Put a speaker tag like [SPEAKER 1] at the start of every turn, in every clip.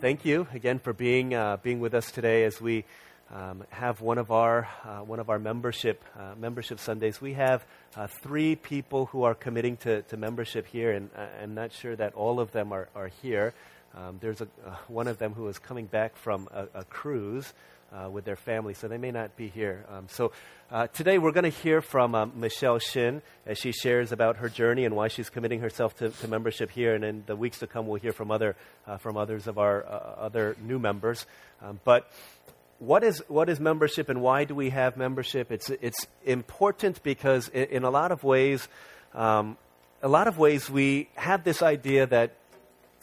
[SPEAKER 1] thank you again for being uh, being with us today as we um, have one of our uh, one of our membership uh, membership Sundays. We have uh, three people who are committing to, to membership here, and uh, I'm not sure that all of them are, are here. Um, there's a, uh, one of them who is coming back from a, a cruise uh, with their family, so they may not be here. Um, so uh, today we're going to hear from um, Michelle Shin as she shares about her journey and why she's committing herself to, to membership here. And in the weeks to come, we'll hear from other uh, from others of our uh, other new members. Um, but what is what is membership and why do we have membership? It's it's important because in, in a lot of ways. Um, a lot of ways, we have this idea that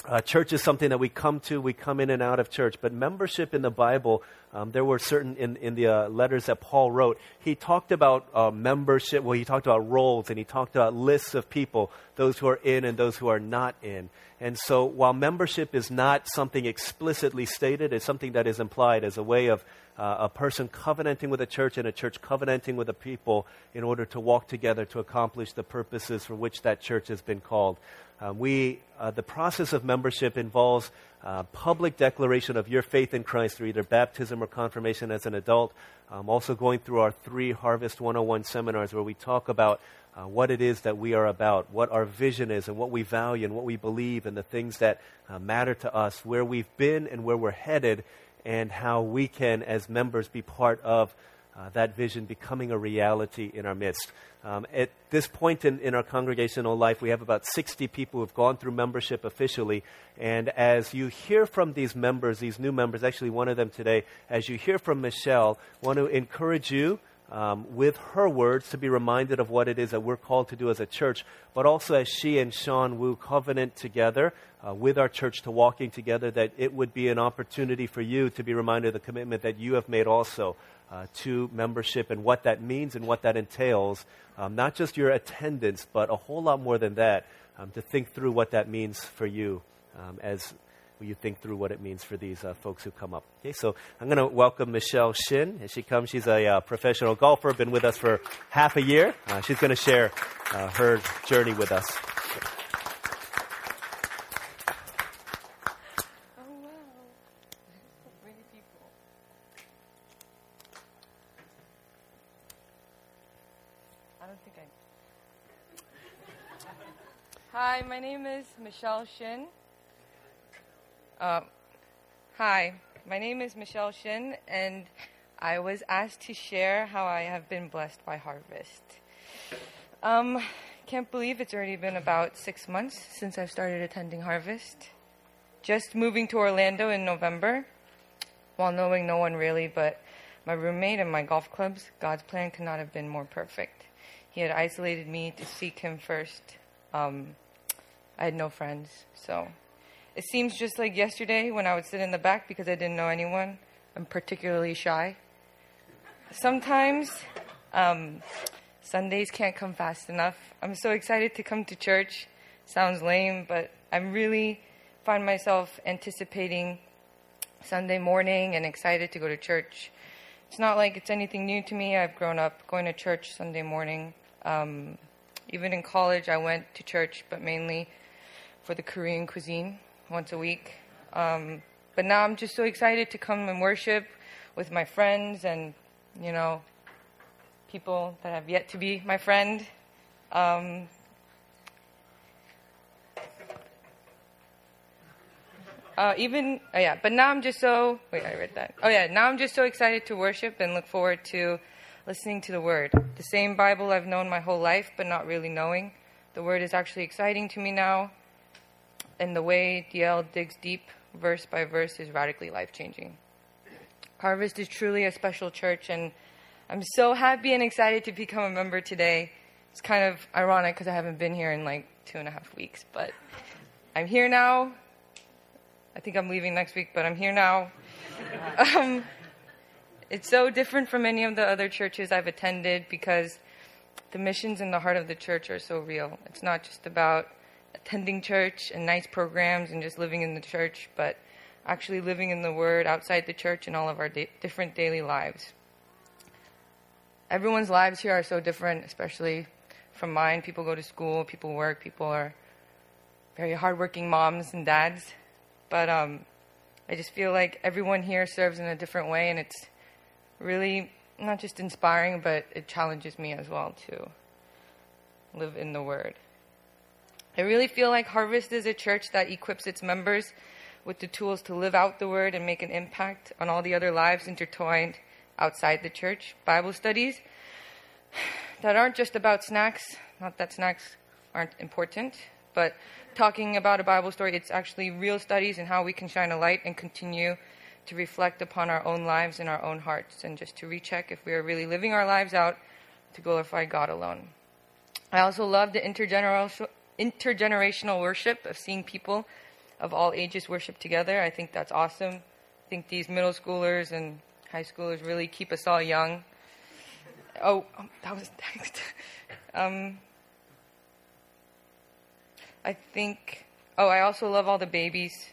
[SPEAKER 1] uh, church is something that we come to, we come in and out of church. But membership in the Bible, um, there were certain, in, in the uh, letters that Paul wrote, he talked about uh, membership, well, he talked about rolls and he talked about lists of people, those who are in and those who are not in. And so while membership is not something explicitly stated, it's something that is implied as a way of uh, a person covenanting with a church and a church covenanting with a people in order to walk together to accomplish the purposes for which that church has been called. Uh, we, uh, the process of membership involves uh, public declaration of your faith in Christ through either baptism or confirmation as an adult. Um, also, going through our three Harvest 101 seminars where we talk about uh, what it is that we are about, what our vision is, and what we value, and what we believe, and the things that uh, matter to us, where we've been and where we're headed, and how we can, as members, be part of uh, that vision becoming a reality in our midst. Um, at this point in, in our congregational life, we have about 60 people who've gone through membership officially. And as you hear from these members, these new members, actually one of them today, as you hear from Michelle, want to encourage you um, with her words to be reminded of what it is that we're called to do as a church, but also as she and Sean Wu covenant together uh, with our church to walking together, that it would be an opportunity for you to be reminded of the commitment that you have made also uh, to membership and what that means and what that entails. Um, not just your attendance, but a whole lot more than that, um, to think through what that means for you um, as you think through what it means for these uh, folks who come up. Okay, so I'm going to welcome Michelle Shin. As she comes, she's a uh, professional golfer, been with us for half a year. Uh, she's going to share uh, her journey with us.
[SPEAKER 2] Hi, my name is Michelle Shin. Uh, hi, my name is Michelle Shin, and I was asked to share how I have been blessed by Harvest. Um, can't believe it's already been about six months since I've started attending Harvest. Just moving to Orlando in November, while knowing no one really but my roommate and my golf clubs, God's plan could not have been more perfect. He had isolated me to seek Him first. Um, I had no friends, so it seems just like yesterday when I would sit in the back because I didn't know anyone. I'm particularly shy. Sometimes um, Sundays can't come fast enough. I'm so excited to come to church. Sounds lame, but I really find myself anticipating Sunday morning and excited to go to church. It's not like it's anything new to me. I've grown up going to church Sunday morning. Um, even in college, I went to church, but mainly for the Korean cuisine once a week. Um, but now I'm just so excited to come and worship with my friends and, you know, people that have yet to be my friend. Um, uh, even, oh yeah, but now I'm just so, wait, I read that. Oh yeah, now I'm just so excited to worship and look forward to listening to the Word. The same Bible I've known my whole life, but not really knowing. The Word is actually exciting to me now and the way DL digs deep verse by verse is radically life changing. Harvest is truly a special church, and I'm so happy and excited to become a member today. It's kind of ironic because I haven't been here in like two and a half weeks, but I'm here now. I think I'm leaving next week, but I'm here now. um, it's so different from any of the other churches I've attended because the missions in the heart of the church are so real. It's not just about attending church and nice programs and just living in the church, but actually living in the Word outside the church in all of our da- different daily lives. Everyone's lives here are so different, especially from mine. People go to school, people work, people are very hardworking moms and dads. But um, I just feel like everyone here serves in a different way, and it's really not just inspiring, but it challenges me as well to live in the Word. I really feel like Harvest is a church that equips its members with the tools to live out the Word and make an impact on all the other lives intertwined outside the church. Bible studies that aren't just about snacks, not that snacks aren't important, but talking about a Bible story, it's actually real studies and how we can shine a light and continue to reflect upon our own lives and our own hearts and just to recheck if we are really living our lives out to glorify God alone. I also love the intergenerational, intergenerational worship of seeing people of all ages worship together. I think that's awesome. I think these middle schoolers and high schoolers really keep us all young. Oh, that was text. um, I think. Oh, I also love all the babies.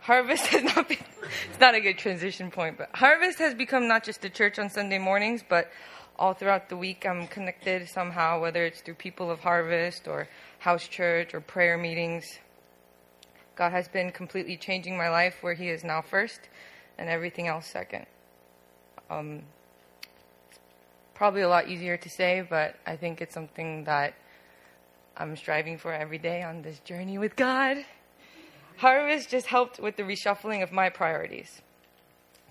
[SPEAKER 2] Harvest has not been. It's not a good transition point, but Harvest has become not just a church on Sunday mornings, but all throughout the week I'm connected somehow, whether it's through people of Harvest or house church or prayer meetings. God has been completely changing my life where He is now first and everything else second. Um, probably a lot easier to say, but I think it's something that I'm striving for every day on this journey with God. Harvest just helped with the reshuffling of my priorities.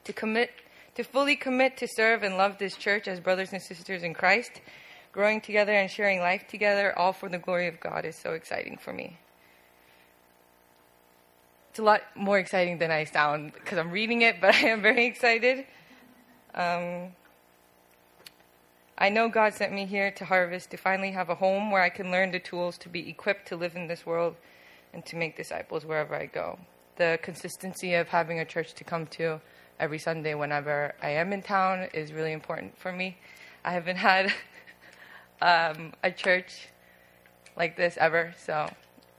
[SPEAKER 2] To commit, to fully commit to serve and love this church as brothers and sisters in Christ, growing together and sharing life together, all for the glory of God, is so exciting for me. It's a lot more exciting than I sound because I'm reading it, but I am very excited. Um, I know God sent me here to harvest to finally have a home where I can learn the tools to be equipped to live in this world and to make disciples wherever I go. The consistency of having a church to come to every Sunday whenever I am in town is really important for me. I haven't had um, a church like this ever, so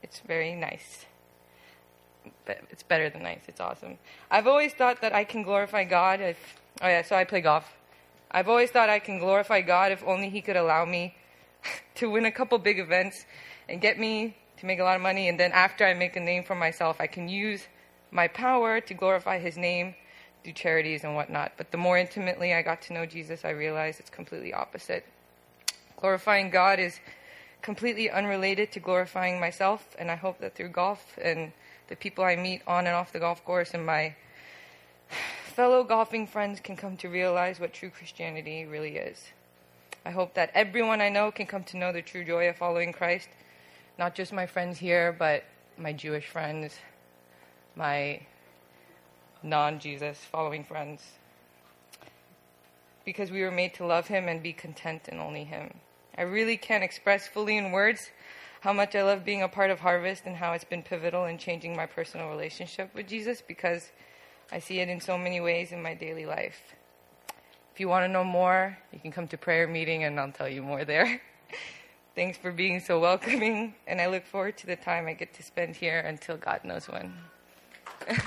[SPEAKER 2] it's very nice. But it's better than nice. It's awesome. I've always thought that I can glorify God if. Oh yeah, so I play golf. I've always thought I can glorify God if only He could allow me to win a couple big events and get me to make a lot of money. And then after I make a name for myself, I can use my power to glorify His name, do charities and whatnot. But the more intimately I got to know Jesus, I realized it's completely opposite. Glorifying God is completely unrelated to glorifying myself, and I hope that through golf and the people I meet on and off the golf course and my fellow golfing friends can come to realize what true Christianity really is. I hope that everyone I know can come to know the true joy of following Christ, not just my friends here, but my Jewish friends, my non Jesus following friends. Because we were made to love Him and be content in only Him. I really can't express fully in words how much I love being a part of Harvest and how it's been pivotal in changing my personal relationship with Jesus because I see it in so many ways in my daily life. If you want to know more, you can come to prayer meeting and I'll tell you more there. Thanks for being so welcoming, and I look forward to the time I get to spend here until God knows when.